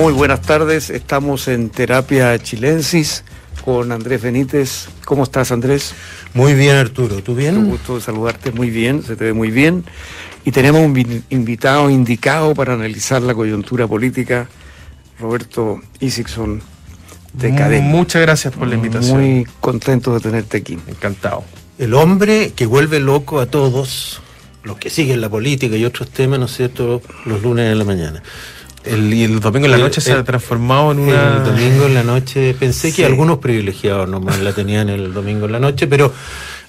Muy buenas tardes, estamos en Terapia Chilensis con Andrés Benítez. ¿Cómo estás, Andrés? Muy bien, Arturo. ¿Tú bien? Un gusto de saludarte muy bien, se te ve muy bien. Y tenemos un invitado indicado para analizar la coyuntura política, Roberto Isikson de Cadena. Muchas gracias por la invitación. Muy contento de tenerte aquí. Encantado. El hombre que vuelve loco a todos los que siguen la política y otros temas, ¿no es cierto?, los lunes en la mañana. El, y el domingo en la noche se ha transformado en una. El domingo en la noche, pensé que algunos privilegiados nomás la tenían el domingo en la noche, pero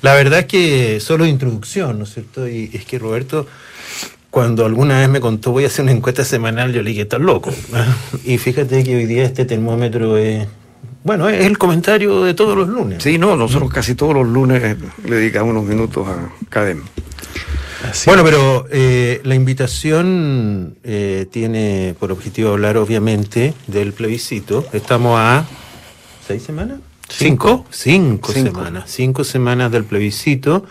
la verdad es que solo introducción, ¿no es cierto? Y es que Roberto, cuando alguna vez me contó voy a hacer una encuesta semanal, yo le dije, estás loco. y fíjate que hoy día este termómetro es. Bueno, es el comentario de todos los lunes. Sí, no, nosotros casi todos los lunes le dedicamos unos minutos a Cadem bueno, pero eh, la invitación eh, tiene por objetivo hablar, obviamente, del plebiscito. Estamos a seis semanas. ¿Cinco? Cinco, semanas. Cinco semanas del plebiscito.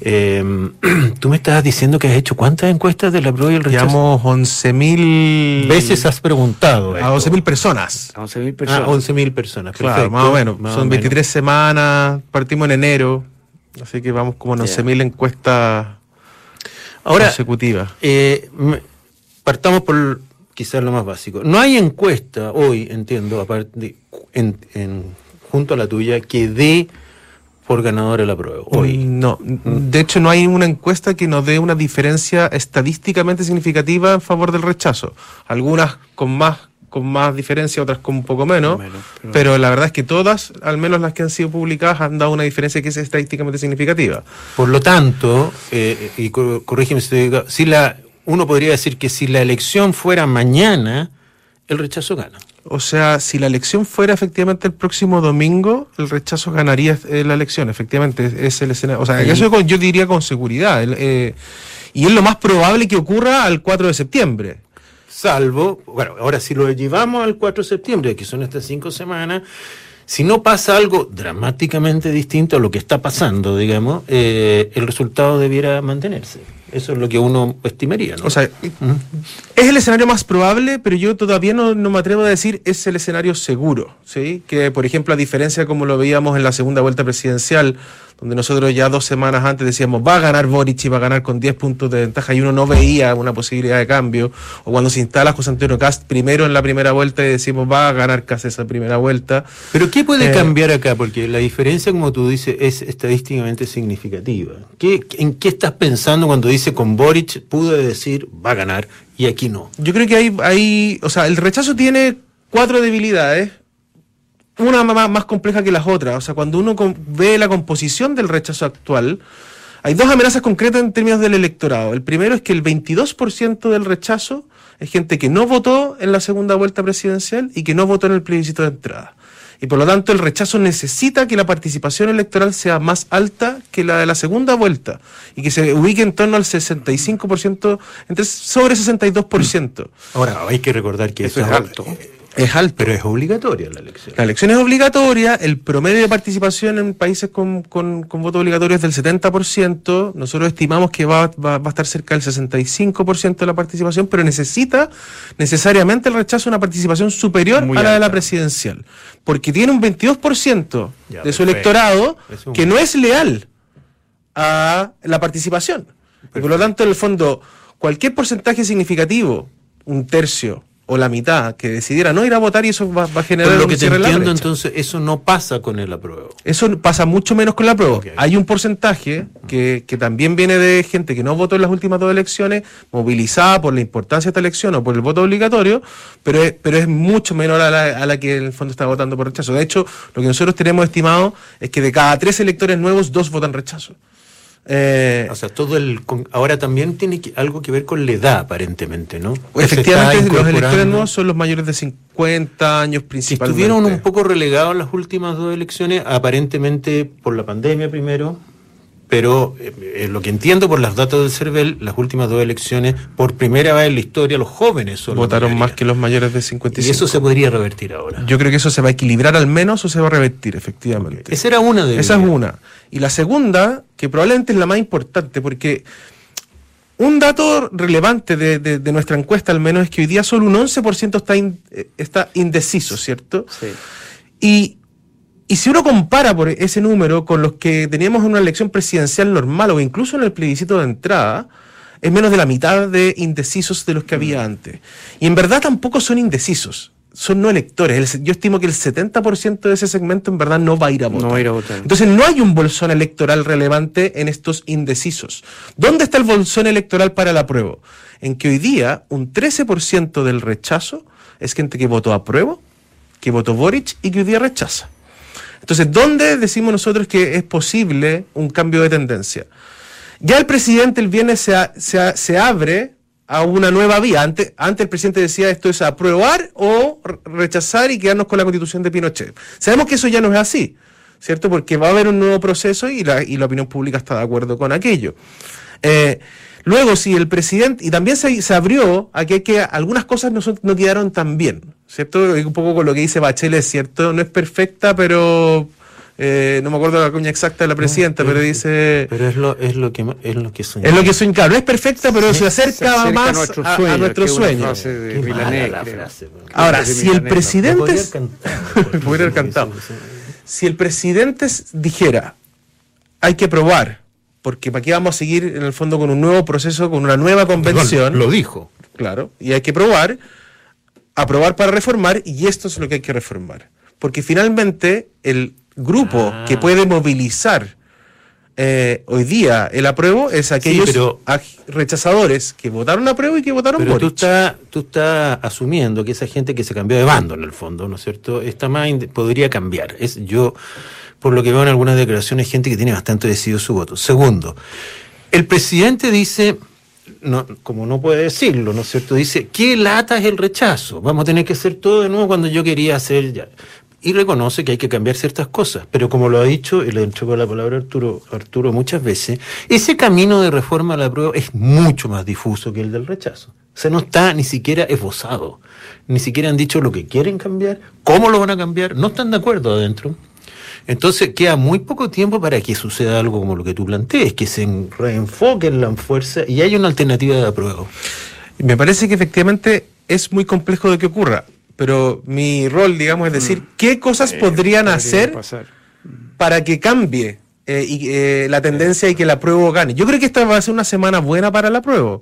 Em, tú me estabas diciendo que has hecho cuántas encuestas de la prueba y el rechazo. Llevamos 11.000 veces has preguntado. A 11.000 personas. A 11.000 personas. Ah, 11.000 personas. Claro, más o menos. Son 23 semanas, partimos en enero, así que vamos como en 11.000 encuestas Ahora, eh, partamos por quizás lo más básico. No hay encuesta hoy, entiendo, aparte en, junto a la tuya, que dé por ganador el apruebo. Hoy. Mm, no, de hecho no hay una encuesta que nos dé una diferencia estadísticamente significativa en favor del rechazo. Algunas con más con más diferencia, otras con un poco menos, pero... la verdad es que todas, al menos las que han sido publicadas, han dado una diferencia que es estadísticamente significativa. Por lo tanto, eh, y corrígeme si te digo, si la, uno podría decir que si la elección fuera mañana, el rechazo gana. O sea, si la elección fuera efectivamente el próximo domingo, el rechazo ganaría eh, la elección, efectivamente, es el escenario. O sea, eso yo diría con seguridad. Eh, y es lo más probable que ocurra al 4 de septiembre salvo, bueno, ahora si lo llevamos al 4 de septiembre, que son estas cinco semanas, si no pasa algo dramáticamente distinto a lo que está pasando, digamos, eh, el resultado debiera mantenerse. Eso es lo que uno estimaría, ¿no? O sea, es el escenario más probable, pero yo todavía no, no, me atrevo a decir es el escenario seguro, ¿sí? Que, por ejemplo, a diferencia como lo veíamos en la segunda vuelta presidencial, donde nosotros ya dos semanas antes decíamos va a ganar Boric y va a ganar con 10 puntos de ventaja y uno no veía una posibilidad de cambio, o cuando se instala José Antonio Cast primero en la primera vuelta y decimos va a ganar casi esa primera vuelta. Pero ¿qué puede eh, cambiar acá? Porque la diferencia, como tú dices, es estadísticamente significativa. ¿Qué, ¿En qué estás pensando cuando dice con Boric pude decir va a ganar y aquí no? Yo creo que hay, hay o sea, el rechazo tiene cuatro debilidades una más, más compleja que las otras. O sea, cuando uno ve la composición del rechazo actual, hay dos amenazas concretas en términos del electorado. El primero es que el 22% del rechazo es gente que no votó en la segunda vuelta presidencial y que no votó en el plebiscito de entrada. Y por lo tanto el rechazo necesita que la participación electoral sea más alta que la de la segunda vuelta y que se ubique en torno al 65%, entre sobre 62%. Ahora, hay que recordar que eso, es alto. Es alto. Pero es obligatoria la elección. La elección es obligatoria. El promedio de participación en países con, con, voto obligatorio es del 70%. Nosotros estimamos que va, va, a estar cerca del 65% de la participación, pero necesita necesariamente el rechazo una participación superior a la de la presidencial. Porque tiene un 22% de su electorado que no es leal a la participación. Y por lo tanto, en el fondo, cualquier porcentaje significativo, un tercio, o la mitad que decidiera no ir a votar y eso va, a generar Pero lo que te entiendo entonces eso no pasa con el apruebo. Eso pasa mucho menos con el apruebo. Hay un porcentaje que, que, también viene de gente que no votó en las últimas dos elecciones movilizada por la importancia de esta elección o por el voto obligatorio pero es, pero es mucho menor a la, a la que en el fondo está votando por rechazo. De hecho lo que nosotros tenemos estimado es que de cada tres electores nuevos dos votan rechazo eh, o sea, todo el ahora también tiene algo que ver con la edad, aparentemente, ¿no? efectivamente, los electores nuevos son los mayores de 50 años principalmente. Estuvieron un poco relegados en las últimas dos elecciones, aparentemente por la pandemia primero, pero eh, eh, lo que entiendo por las datos del CERVEL, las últimas dos elecciones, por primera vez en la historia, los jóvenes son votaron más que los mayores de 55. Y eso se podría revertir ahora. Yo creo que eso se va a equilibrar al menos o se va a revertir, efectivamente. Esa era una de Esa es una. Y la segunda, que probablemente es la más importante, porque un dato relevante de, nuestra encuesta, al menos, es que hoy día solo un 11% está, eh, está indeciso, ¿cierto? Sí. Y, y si uno compara por ese número con los que teníamos en una elección presidencial normal o incluso en el plebiscito de entrada, es menos de la mitad de indecisos de los que había mm. antes. Y en verdad tampoco son indecisos son no electores. yo estimo que el 70% de ese segmento en verdad no va a ir a votar. No va a ir a votar. Entonces no hay un bolsón electoral relevante en estos indecisos. ¿Dónde está el bolsón electoral para la prueba? En que hoy día un 13% del rechazo es gente que votó a prueba, que votó Boric y que hoy día rechaza. Entonces, ¿dónde decimos nosotros que es posible un cambio de tendencia? Ya el presidente el viernes se, se abre a una nueva vía. Antes, antes el presidente decía esto es aprobar o rechazar y quedarnos con la constitución de Pinochet. Sabemos que eso ya no es así, ¿cierto? Porque va a haber un nuevo proceso y la, y la opinión pública está de acuerdo con aquello. Eh, luego, si el presidente, y también se, se abrió a que, que algunas cosas no, no quedaron tan bien, ¿cierto? Un poco con lo que dice Bachelet, ¿cierto? No es perfecta, pero eh, no me acuerdo la cuña exacta de la presidenta, pero, dice. Pero es lo, es lo que es lo que. Es lo que claro, no es perfecta, pero se, acerca más a nuestro sueño. A, nuestro sueño. Ahora, si el presidente. Podría haber cantado. Si el presidente dijera, hay que probar, porque para qué vamos a seguir en el fondo con un nuevo proceso, con una nueva convención. lo dijo. Claro, y hay que probar, aprobar para reformar, y esto es lo que hay que reformar. Porque finalmente el grupo que ah. puede movilizar eh, hoy día el apruebo es aquellos rechazadores que votaron apruebo y que votaron pero tú estás tú estás asumiendo que esa gente que se cambió de bando en el fondo, ¿no es cierto? Esta más podría cambiar. Es yo por lo que veo en algunas declaraciones gente que tiene bastante decidido su voto. Segundo, el presidente dice no, como no puede decirlo, ¿no es cierto? Dice, ¿qué lata es el rechazo? Vamos a tener que hacer todo de nuevo cuando yo quería hacer ya y reconoce que hay que cambiar ciertas cosas. Pero como lo ha dicho, y le entrego la palabra a Arturo, Arturo muchas veces, ese camino de reforma a la prueba es mucho más difuso que el del rechazo. O sea, no está ni siquiera esbozado. Ni siquiera han dicho lo que quieren cambiar, cómo lo van a cambiar, no están de acuerdo adentro. Entonces queda muy poco tiempo para que suceda algo como lo que tú plantees, que se reenfoquen la fuerza y haya una alternativa de apruebo. Me parece que efectivamente es muy complejo de que ocurra pero mi rol, digamos, es decir, mm. ¿qué cosas eh, podrían hacer para que cambie eh, y, eh, la tendencia y que la prueba gane? Yo creo que esta va a ser una semana buena para la prueba.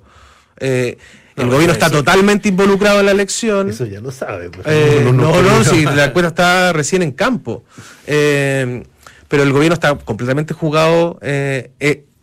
El gobierno está totalmente involucrado en la elección. Eso ya lo sabe. Pues. no, no, no, si la cuenta está recién en campo. pero el gobierno está completamente jugado.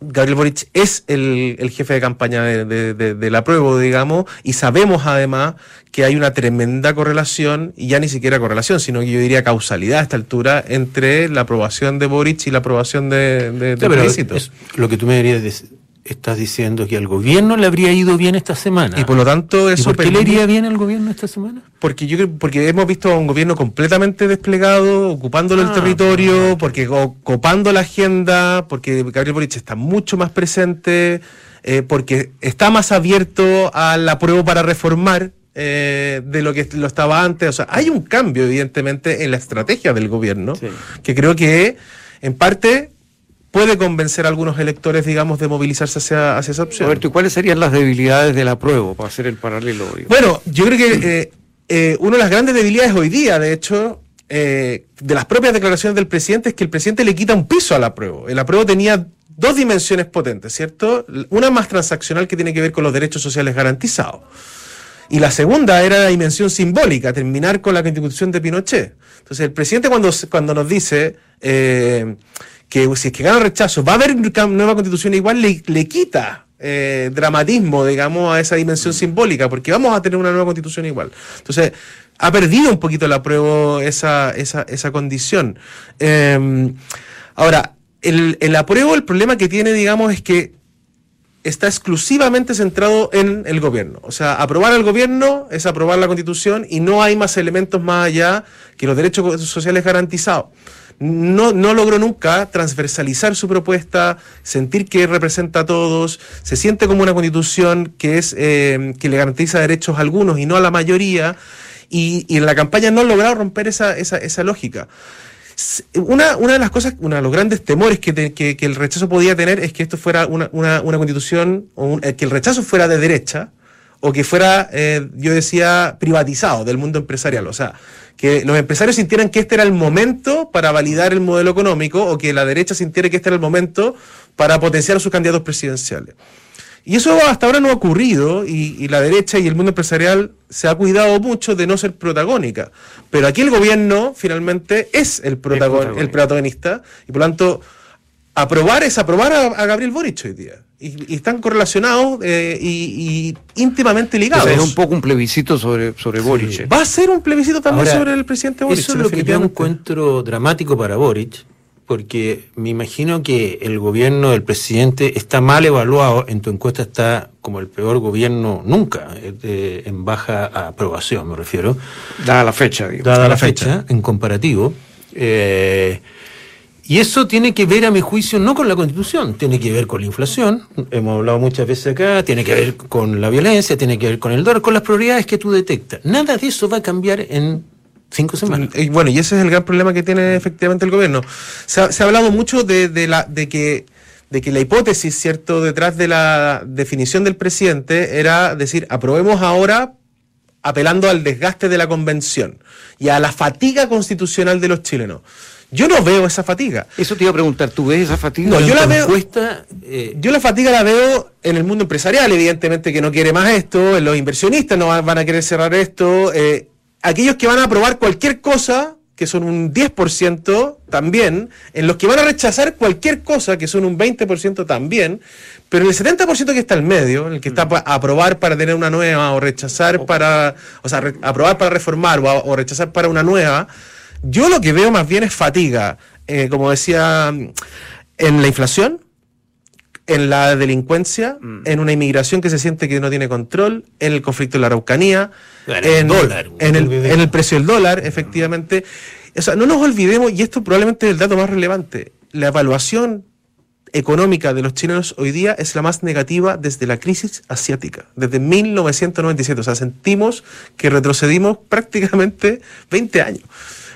Gabriel Boric es el, jefe de campaña de, la prueba, digamos, y sabemos además que hay una tremenda correlación, y ya ni siquiera correlación, sino que yo diría causalidad a esta altura, entre la aprobación de Boric y la aprobación de, de, de Lo que tú me dirías estás diciendo que al gobierno le habría ido bien esta semana. Y por lo tanto eso... ¿Y por qué le iría bien al gobierno esta semana? Porque yo porque hemos visto a un gobierno completamente desplegado, ocupándolo el ah, territorio, porque copando la agenda, porque Gabriel Boric está mucho más presente, eh, porque está más abierto a la prueba para reformar, eh, de lo que lo estaba antes. O sea, hay un cambio, evidentemente, en la estrategia del gobierno, que creo que en parte puede convencer a algunos electores, digamos, de movilizarse hacia, hacia esa opción. Roberto, ¿y cuáles serían las debilidades de la prueba para hacer el paralelo? Bueno, yo creo que eh, eh, una de las grandes debilidades hoy día, de hecho, eh, de las propias declaraciones del presidente, es que el presidente le quita un piso a la prueba. El apruebo tenía dos dimensiones potentes, ¿cierto? Una más transaccional que tiene que ver con los derechos sociales garantizados. Y la segunda era la dimensión simbólica, terminar con la constitución de Pinochet. Entonces, el presidente cuando, cuando nos dice que si es que gana rechazo, va a haber nueva constitución igual, le, quita eh, dramatismo, digamos, a esa dimensión simbólica, porque vamos a tener una nueva constitución igual. Entonces, ha perdido un poquito el apruebo esa, esa, esa condición. Em, ahora, el, el apruebo, el problema que tiene, digamos, es que está exclusivamente centrado en el gobierno. O sea, aprobar al gobierno es aprobar la constitución y no hay más elementos más allá que los derechos sociales garantizados no, no logró nunca transversalizar su propuesta, sentir que representa a todos, se siente como una constitución que, es, eh, que le garantiza derechos a algunos y no a la mayoría, y, en la campaña no ha logrado romper esa, esa, esa lógica. Una, una de las cosas, uno de los grandes temores que, que, el rechazo podía tener es que esto fuera una, una, una constitución, o eh, que el rechazo fuera de derecha, o que fuera, eh, yo decía, privatizado del mundo empresarial. O sea, que los empresarios sintieran que este era el momento para validar el modelo económico, o que la derecha sintiera que este era el momento para potenciar a sus candidatos presidenciales. Y eso hasta ahora no ha ocurrido y, la derecha y el mundo empresarial se ha cuidado mucho de no ser protagónica. Pero aquí el gobierno finalmente es el, el protagonista y por lo tanto aprobar es aprobar a, Gabriel Boric hoy día. Y, están correlacionados eh, y, íntimamente ligados. es un poco un plebiscito sobre, sobre Boric. Va a ser un plebiscito también sobre el presidente Boric. Eso es lo que yo encuentro dramático para Boric, porque me imagino que el gobierno del presidente está mal evaluado, en tu encuesta está como el peor gobierno nunca, eh, en baja aprobación me refiero. Dada la fecha, digo. Dada la fecha, en comparativo. Eh, y eso tiene que ver, a mi juicio, no con la constitución, tiene que ver con la inflación, hemos hablado muchas veces acá, tiene que ver con la violencia, tiene que ver con el dólar, con las prioridades que tú detectas. Nada de eso va a cambiar en cinco semanas. Y bueno, y ese es el gran problema que tiene efectivamente el gobierno. Se ha, hablado mucho de, la, de que de que la hipótesis, ¿cierto?, detrás de la definición del presidente era decir, aprobemos ahora apelando al desgaste de la convención y a la fatiga constitucional de los chilenos. Yo no veo esa fatiga. Eso te iba a preguntar, ¿tú ves esa fatiga? No, yo la veo. Eh, yo la fatiga la veo en el mundo empresarial, evidentemente que no quiere más esto, los inversionistas no van a querer cerrar esto, eh, aquellos que van a aprobar cualquier cosa, que son un 10% también, en los que van a rechazar cualquier cosa, que son un 20% también, pero en el 70% que está al medio, en el que está para aprobar para tener una nueva o rechazar para, o sea, aprobar para reformar o, rechazar para una nueva, yo lo que veo más bien es fatiga, eh, como decía, en la inflación, en la delincuencia, mm. en una inmigración que se siente que no tiene control, en el conflicto de la Araucanía, en, dólar, en, el, precio del dólar, efectivamente. O sea, no nos olvidemos, y esto probablemente es el dato más relevante, la evaluación económica de los chilenos hoy día es la más negativa desde la crisis asiática, desde 1997. O sea, sentimos que retrocedimos prácticamente 20 años.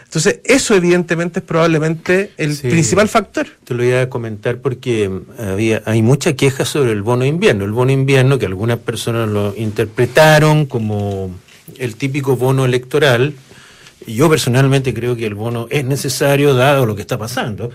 Entonces, eso evidentemente es probablemente el principal factor. Te lo voy a comentar porque mm, había, hay mucha queja sobre el bono invierno. El bono invierno que algunas personas lo interpretaron como el típico bono electoral. Yo personalmente creo que el bono es necesario dado lo que está pasando.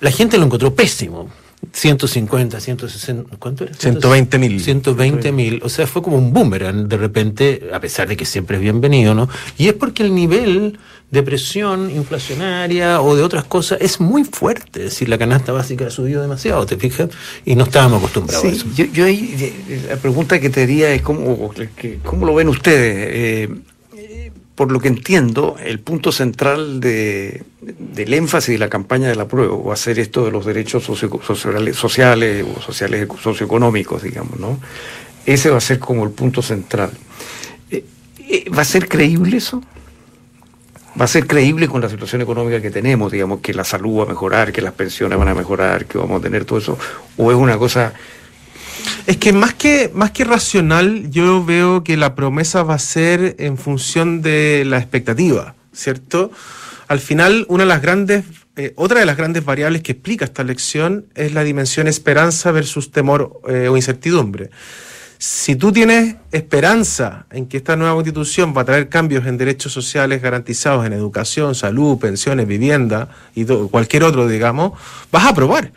La gente lo encontró pésimo. 150, 160, ¿cuánto era? 120 mil. 120 mil, o sea, fue como un boomerang de repente, a pesar de que siempre es bienvenido, ¿no? Y es porque el nivel de presión inflacionaria o de otras cosas es muy fuerte, es decir, la canasta básica ha subido demasiado, ¿te fijas? Y no estábamos acostumbrados a eso. Yo, ahí, la pregunta que te diría es cómo, cómo lo ven ustedes. Eh, por lo que entiendo, el punto central de, del énfasis de la campaña de la prueba va a ser esto de los derechos sociales, sociales o sociales socioeconómicos, digamos, ¿no? Ese va a ser como el punto central. Eh, eh, ¿Va a ser creíble eso? ¿Va a ser creíble con la situación económica que tenemos, digamos, que la salud va a mejorar, que las pensiones van a mejorar, que vamos a tener todo eso? ¿O es una cosa es que más que, más que racional, yo veo que la promesa va a ser en función de la expectativa, ¿cierto? Al final, una de las grandes, eh, otra de las grandes variables que explica esta lección es la dimensión esperanza versus temor eh, o incertidumbre. Si tú tienes esperanza en que esta nueva constitución va a traer cambios en derechos sociales garantizados en educación, salud, pensiones, vivienda y cualquier otro, digamos, vas a aprobar.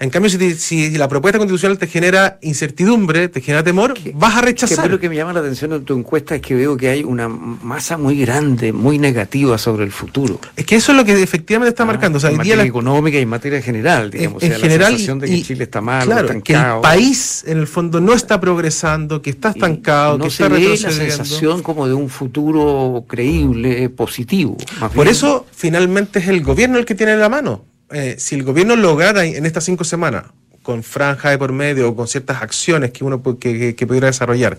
En cambio, si, la propuesta constitucional te genera incertidumbre, te genera temor, vas a rechazar. Que lo que me llama la atención en tu encuesta es que veo que hay una masa muy grande, muy negativa sobre el futuro. Es que eso es lo que efectivamente está ah, marcando. en materia económica y en materia general, digamos. En, general, la sensación de que Chile está mal, claro, que el país, en el fondo, no está progresando, que está estancado, que está retrocediendo. la sensación como de un futuro creíble, positivo. Por eso, finalmente, es el gobierno el que tiene la mano eh, si el gobierno lograra en estas cinco semanas, con franja de por medio o con ciertas acciones que uno que, pudiera desarrollar,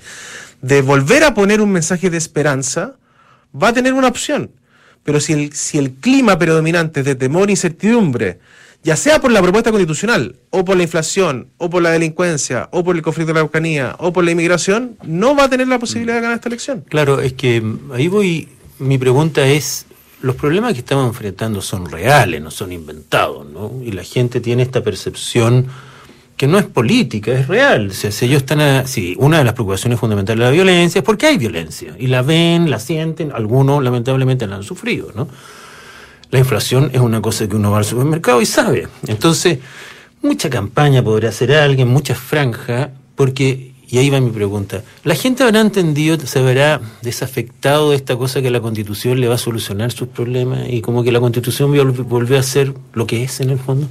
de volver a poner un mensaje de esperanza, va a tener una opción. Pero si el, si el clima predominante es de temor e incertidumbre, ya sea por la propuesta constitucional, o por la inflación, o por la delincuencia, o por el conflicto de la Araucanía, o por la inmigración, no va a tener la posibilidad de ganar esta elección. Claro, es que ahí voy, mi pregunta es, los problemas que estamos enfrentando son reales, no son inventados, ¿no? Y la gente tiene esta percepción que no es política, es real. Si ellos están si una de las preocupaciones fundamentales de la violencia es porque hay violencia. Y la ven, la sienten, algunos lamentablemente la han sufrido, ¿no? La inflación es una cosa que uno va al supermercado y sabe. Entonces, mucha campaña podrá hacer alguien, mucha franja, porque, y ahí va mi pregunta, ¿la gente habrá entendido, se verá desafectado de esta cosa que la constitución le va a solucionar sus problemas y como que la constitución volvió a ser lo que es en el fondo?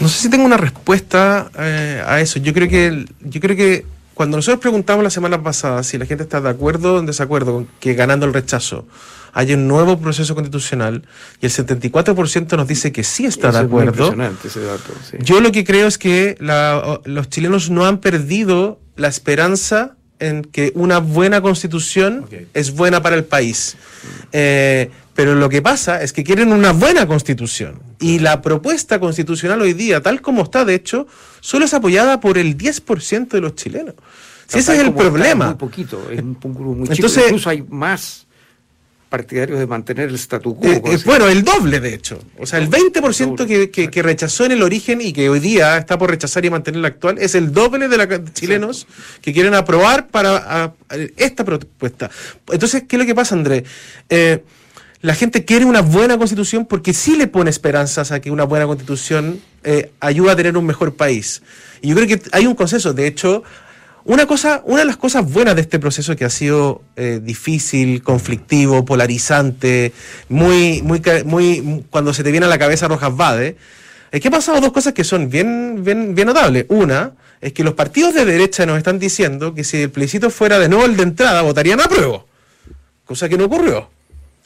No sé si tengo una respuesta eh, a eso. Yo creo que yo creo que cuando nosotros preguntamos la semana pasada si la gente está de acuerdo o en desacuerdo con que ganando el rechazo haya un nuevo proceso constitucional y el 74% nos dice que sí está de acuerdo. ese dato, Yo lo que creo es que los chilenos no han perdido la esperanza en que una buena constitución es buena para el país. Eh, pero lo que pasa es que quieren una buena constitución. Y la propuesta constitucional hoy día, tal como está, de hecho, solo es apoyada por el 10% de los chilenos. Si ese es el problema. muy poquito, es un muy Entonces, Incluso hay más partidarios de mantener el statu quo. Eh, eh, bueno, el doble, de hecho. O sea, el 20% que, que, rechazó en el origen y que hoy día está por rechazar y mantener la actual es el doble de los chilenos que quieren aprobar para esta propuesta. Entonces, ¿qué es lo que pasa, Andrés? Eh, la gente quiere una buena constitución porque sí le pone esperanzas a que una buena constitución eh, ayuda a tener un mejor país. Y yo creo que hay un consenso. De hecho, una cosa, una de las cosas buenas de este proceso que ha sido eh, difícil, conflictivo, polarizante, muy, muy, muy, cuando se te viene a la cabeza Rojas Vade, es que ha pasado dos cosas que son bien, bien, bien notables. Una es que los partidos de derecha nos están diciendo que si el plebiscito fuera de nuevo el de entrada, votarían a prueba. Cosa que no ocurrió.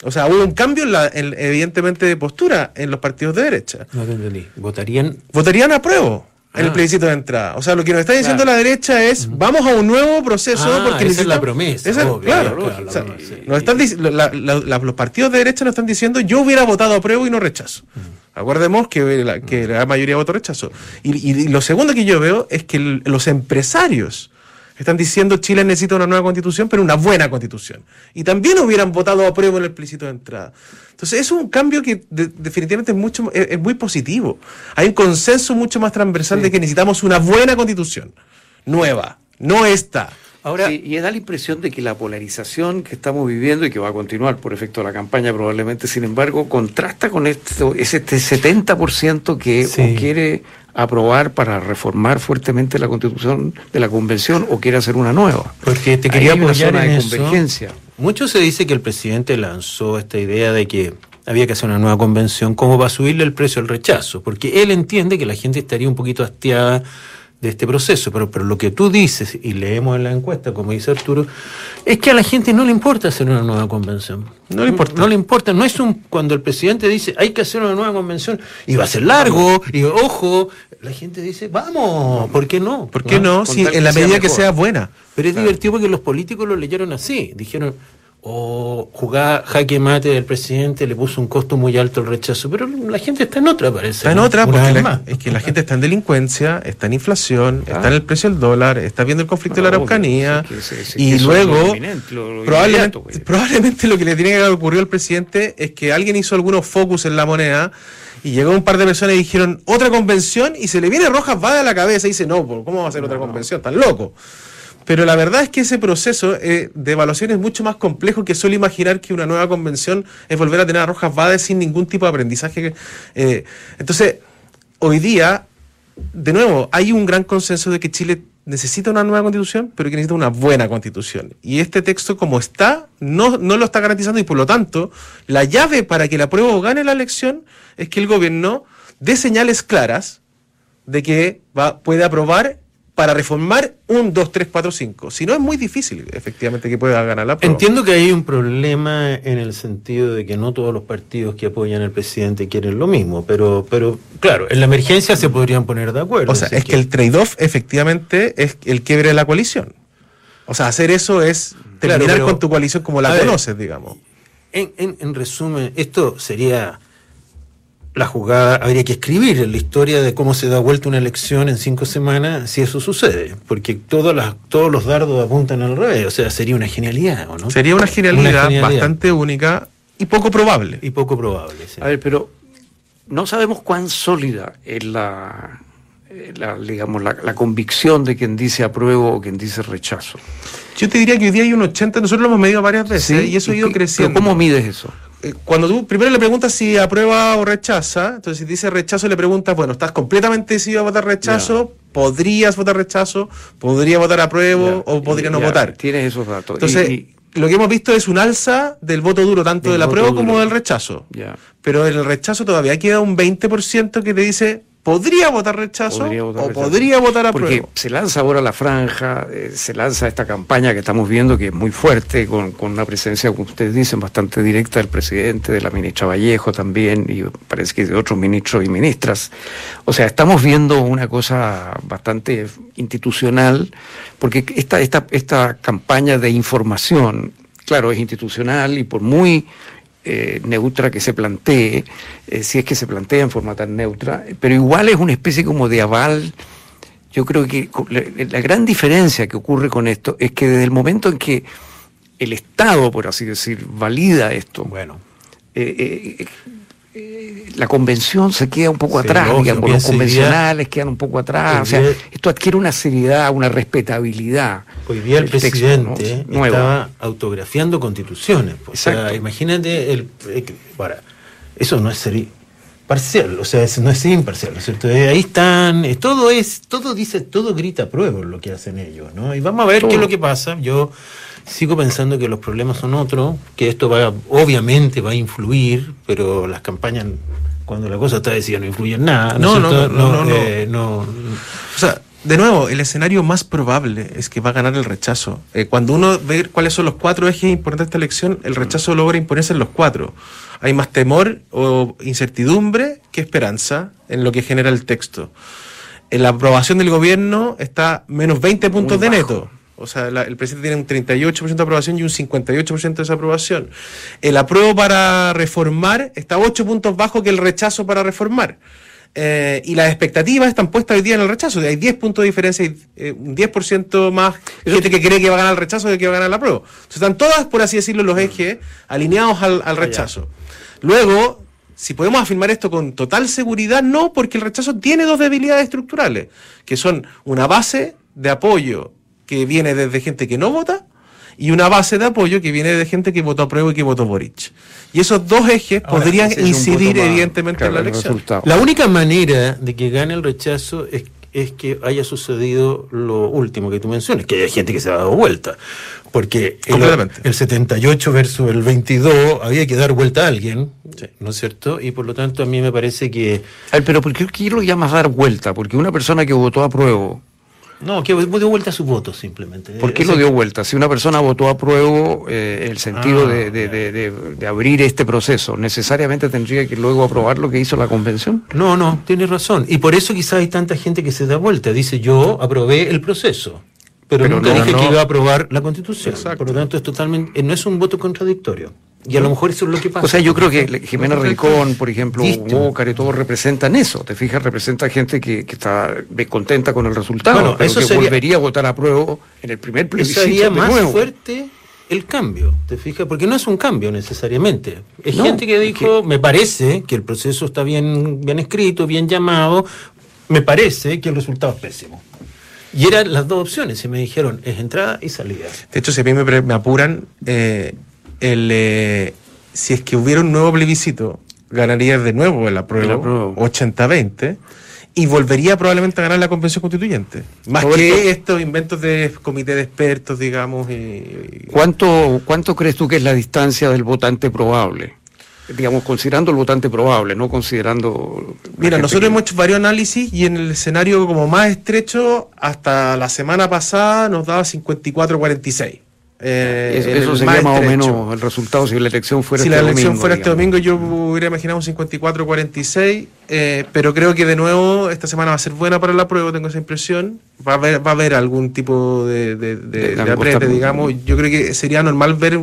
O sea, hubo un cambio, en la, evidentemente, de postura en los partidos de derecha. No te entendí. ¿Votarían? Votarían a prueba en el ah. plebiscito de entrada. O sea, lo que nos está diciendo la derecha es, vamos a un nuevo proceso ah, porque esa es la promesa. claro, los partidos de derecha nos están diciendo, yo hubiera votado a prueba y no rechazo. Acuérdemos que la, que la mayoría votó rechazo. Y, lo segundo que yo veo es que los empresarios están diciendo Chile necesita una nueva constitución, pero una buena constitución. Y también hubieran votado a prueba en el plebiscito de entrada. Entonces es un cambio que definitivamente es, mucho, es, muy positivo. Hay un consenso mucho más transversal de que necesitamos una buena constitución, nueva, no esta. Ahora, y da la impresión de que la polarización que estamos viviendo y que va a continuar por efecto de la campaña probablemente, sin embargo, contrasta con esto, ese 70% que quiere aprobar para reformar fuertemente la constitución de la convención o quiere hacer una nueva. Porque te quería apoyar una de convergencia. Mucho se dice que el presidente lanzó esta idea de que había que hacer una nueva convención como para subirle el precio al rechazo, porque él entiende que la gente estaría un poquito hastiada de este proceso, pero, pero lo que tú dices, y leemos en la encuesta, como dice Arturo, es que a la gente no le importa hacer una nueva convención. No le importa. No, le importa. No es un cuando el presidente dice hay que hacer una nueva convención y va a ser largo y ojo, la gente dice vamos, ¿por qué no? ¿Por qué no? Si en la medida que sea buena. Pero es divertido porque los políticos lo leyeron así. Dijeron, o jugar jaque mate del presidente le puso un costo muy alto el rechazo, pero la gente está en otra, parece. Está en otra, porque es que la gente está en delincuencia, está en inflación, está en el precio del dólar, está viendo el conflicto de la Araucanía, y luego probablemente, pues. probablemente lo que le tiene que haber ocurrido al presidente es que alguien hizo algunos focus en la moneda y llegó un par de personas y dijeron otra convención y se le viene Rojas va a la cabeza y dice, no, ¿cómo va a ser otra convención? Tan loco. Pero la verdad es que ese proceso eh, de evaluación es mucho más complejo que solo imaginar que una nueva convención es volver a tener a Rojas Vades sin ningún tipo de aprendizaje. Eh, entonces, hoy día, de nuevo, hay un gran consenso de que Chile necesita una nueva constitución, pero que necesita una buena constitución. Y este texto, como está, no, no lo está garantizando y por lo tanto, la llave para que la prueba gane la elección es que el gobierno dé señales claras de que va, puede aprobar para reformar un 2, 3, 4, 5. Si no, es muy difícil, efectivamente, que pueda ganar la prueba. Entiendo que hay un problema en el sentido de que no todos los partidos que apoyan al presidente quieren lo mismo, pero, pero claro, en la emergencia se podrían poner de acuerdo. O sea, es que... el trade-off, efectivamente, es el quiebre de la coalición. O sea, hacer eso es terminar con tu coalición como la conoces, digamos. En, en, en resumen, esto sería la jugada, habría que escribir en la historia de cómo se da vuelta una elección en cinco semanas si eso sucede, porque todos, las, los dardos apuntan al revés, o sea, sería una genialidad, ¿o no? Sería una genialidad, bastante única y poco probable. Y poco probable. Sí. A ver, pero no sabemos cuán sólida es la, la digamos, la, convicción de quien dice apruebo o quien dice rechazo. Yo te diría que hoy día hay un 80, nosotros lo hemos medido varias veces y eso ha ido creciendo. ¿Cómo mides eso? Eh, cuando tú primero le preguntas si aprueba o rechaza, entonces si dice rechazo le preguntas, bueno, ¿estás completamente decidido a votar rechazo? ¿Podrías votar rechazo? ¿Podría votar apruebo o podría no votar? Tienes esos datos. Entonces, lo que hemos visto es un alza del voto duro, tanto del apruebo como del rechazo. Pero en el rechazo todavía queda un 20% que te dice podría votar rechazo o podría votar a Porque se lanza ahora la franja, eh, se lanza esta campaña que estamos viendo que es muy fuerte, con, una presencia, como ustedes dicen, bastante directa del presidente, de la ministra Vallejo también, y parece que de otros ministros y ministras. O sea, estamos viendo una cosa bastante institucional, porque esta, esta, esta campaña de información, claro, es institucional y por muy eh, neutra que se plantee, eh, si es que se plantea en forma tan neutra, pero igual es una especie como de aval. Yo creo que la, gran diferencia que ocurre con esto es que desde el momento en que el Estado, por así decir, valida esto, bueno. Eh, la convención se queda un poco atrás, digamos, los convencionales quedan un poco atrás, o sea, esto adquiere una seriedad, una respetabilidad. Hoy día el, presidente estaba autografiando constituciones. Pues, o sea, imagínate, el, eso no es ser parcial, o sea, no es imparcial, ¿no es cierto? Eh, ahí están, eh, todo es, todo dice, todo grita prueba lo que hacen ellos, ¿no? Y vamos a ver qué es lo que pasa. Yo Sigo pensando que los problemas son otros, que esto va, obviamente va a influir, pero las campañas, cuando la cosa está decida, no influyen nada. No, no, no, eh, no, O sea, de nuevo, el escenario más probable es que va a ganar el rechazo. Eh, cuando uno ve cuáles son los cuatro ejes importantes de esta elección, el rechazo logra imponerse en los cuatro. Hay más temor o incertidumbre que esperanza en lo que genera el texto. En la aprobación del gobierno está menos 20 puntos de neto. O sea, el presidente tiene un 38% de aprobación y un 58% de desaprobación. El apruebo para reformar está 8 puntos bajo que el rechazo para reformar. Eh, y las expectativas están puestas hoy día en el rechazo. Hay 10 puntos de diferencia, y, eh, un 10% más gente que cree que va a ganar el rechazo de que va a ganar el apruebo. Entonces están todas, por así decirlo, los ejes alineados al, al rechazo. Luego, si podemos afirmar esto con total seguridad, no, porque el rechazo tiene dos debilidades estructurales, que son una base de apoyo que viene desde gente que no vota y una base de apoyo que viene de gente que votó a prueba y que votó Boric. Y esos dos ejes podrían incidir evidentemente en la elección. La única manera de que gane el rechazo es, es, que haya sucedido lo último que tú mencionas, que haya gente que se ha dado vuelta. Porque el, el 78 versus el 22 había que dar vuelta a alguien, ¿no es cierto? Y por lo tanto a mí me parece que... pero ¿por qué lo llamas dar vuelta? Porque una persona que votó a prueba no, que dio vuelta su voto simplemente. ¿Por qué lo dio vuelta? Si una persona votó a prueba eh, el sentido ah, de, abrir este proceso, ¿necesariamente tendría que luego aprobar lo que hizo la convención? No, no, tiene razón. Y por eso quizás hay tanta gente que se da vuelta. Dice, yo aprobé el proceso, pero, nunca dije que iba a aprobar la constitución. Por lo tanto, es totalmente, no es un voto contradictorio. Y a lo mejor eso es lo que pasa. O sea, yo creo que Jimena Rincón, por ejemplo, y todo representan eso. Te fijas, representa gente que, que está descontenta con el resultado, bueno, eso que volvería a votar a prueba en el primer plebiscito. Sería más fuerte el cambio, ¿te fijas? Porque no es un cambio necesariamente. Es gente que dijo, me parece que el proceso está bien, bien escrito, bien llamado, me parece que el resultado es pésimo. Y eran las dos opciones, y me dijeron, es entrada y salida. De hecho, si a mí me, me apuran, eh, el, eh, si es que hubiera un nuevo plebiscito, ganaría de nuevo el apruebo, 80-20 y volvería probablemente a ganar la convención constituyente. Más que estos inventos de comité de expertos, digamos. Y, ¿Cuánto, ¿Cuánto crees tú que es la distancia del votante probable? Digamos, considerando el votante probable, no considerando... Mira, nosotros hemos hecho varios análisis y en el escenario como más estrecho, hasta la semana pasada nos daba 54-46. Eh, eso, sería más o menos el resultado si la elección fuera si este la elección fuera este domingo yo hubiera imaginado un 54-46 eh, pero creo que de nuevo esta semana va a ser buena para la prueba tengo esa impresión. Va a haber, va a haber algún tipo de, de, de, digamos. Yo creo que sería normal ver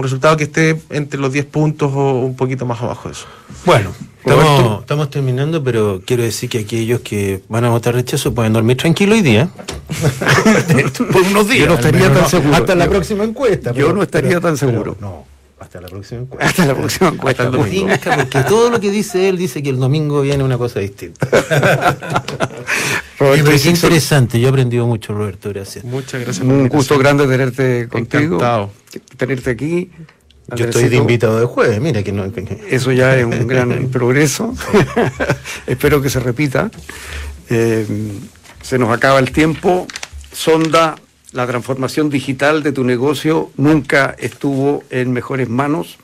un resultado que esté entre los 10 puntos o un poquito más abajo de eso bueno Estamos, terminando, pero quiero decir que aquellos que van a votar rechazo pueden dormir tranquilo hoy día. Por unos días. Yo no estaría tan seguro. Hasta la próxima encuesta. Yo no estaría tan seguro. no. Hasta la próxima encuesta. Hasta la próxima encuesta. Hasta el domingo. Porque todo lo que dice él dice que el domingo viene una cosa distinta. Roberto, es interesante, yo he aprendido mucho, Roberto, gracias. Muchas gracias. Un gusto grande tenerte contigo. Encantado. Tenerte aquí. Yo estoy de invitado de jueves, mira que no. Eso ya es un gran progreso. Espero que se repita. Eh, se nos acaba el tiempo. Sonda, la transformación digital de tu negocio nunca estuvo en mejores manos.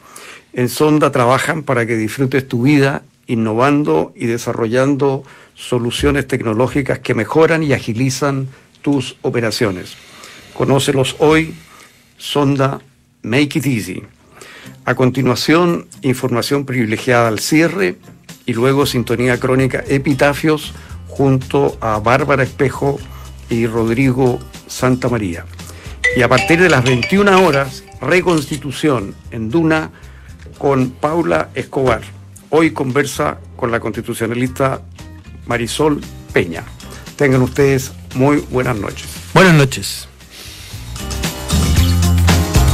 En Sonda trabajan para que disfrutes tu vida innovando y desarrollando soluciones tecnológicas que mejoran y agilizan tus operaciones. Conócelos hoy, Sonda Make It Easy. A continuación, información privilegiada al cierre y luego sintonía crónica Epitafios junto a Bárbara Espejo y Rodrigo Santa María. Y a partir de las 21 horas, reconstitución en Duna con Paula Escobar. Hoy conversa con la constitucionalista Marisol Peña. Tengan ustedes muy buenas noches. Buenas noches.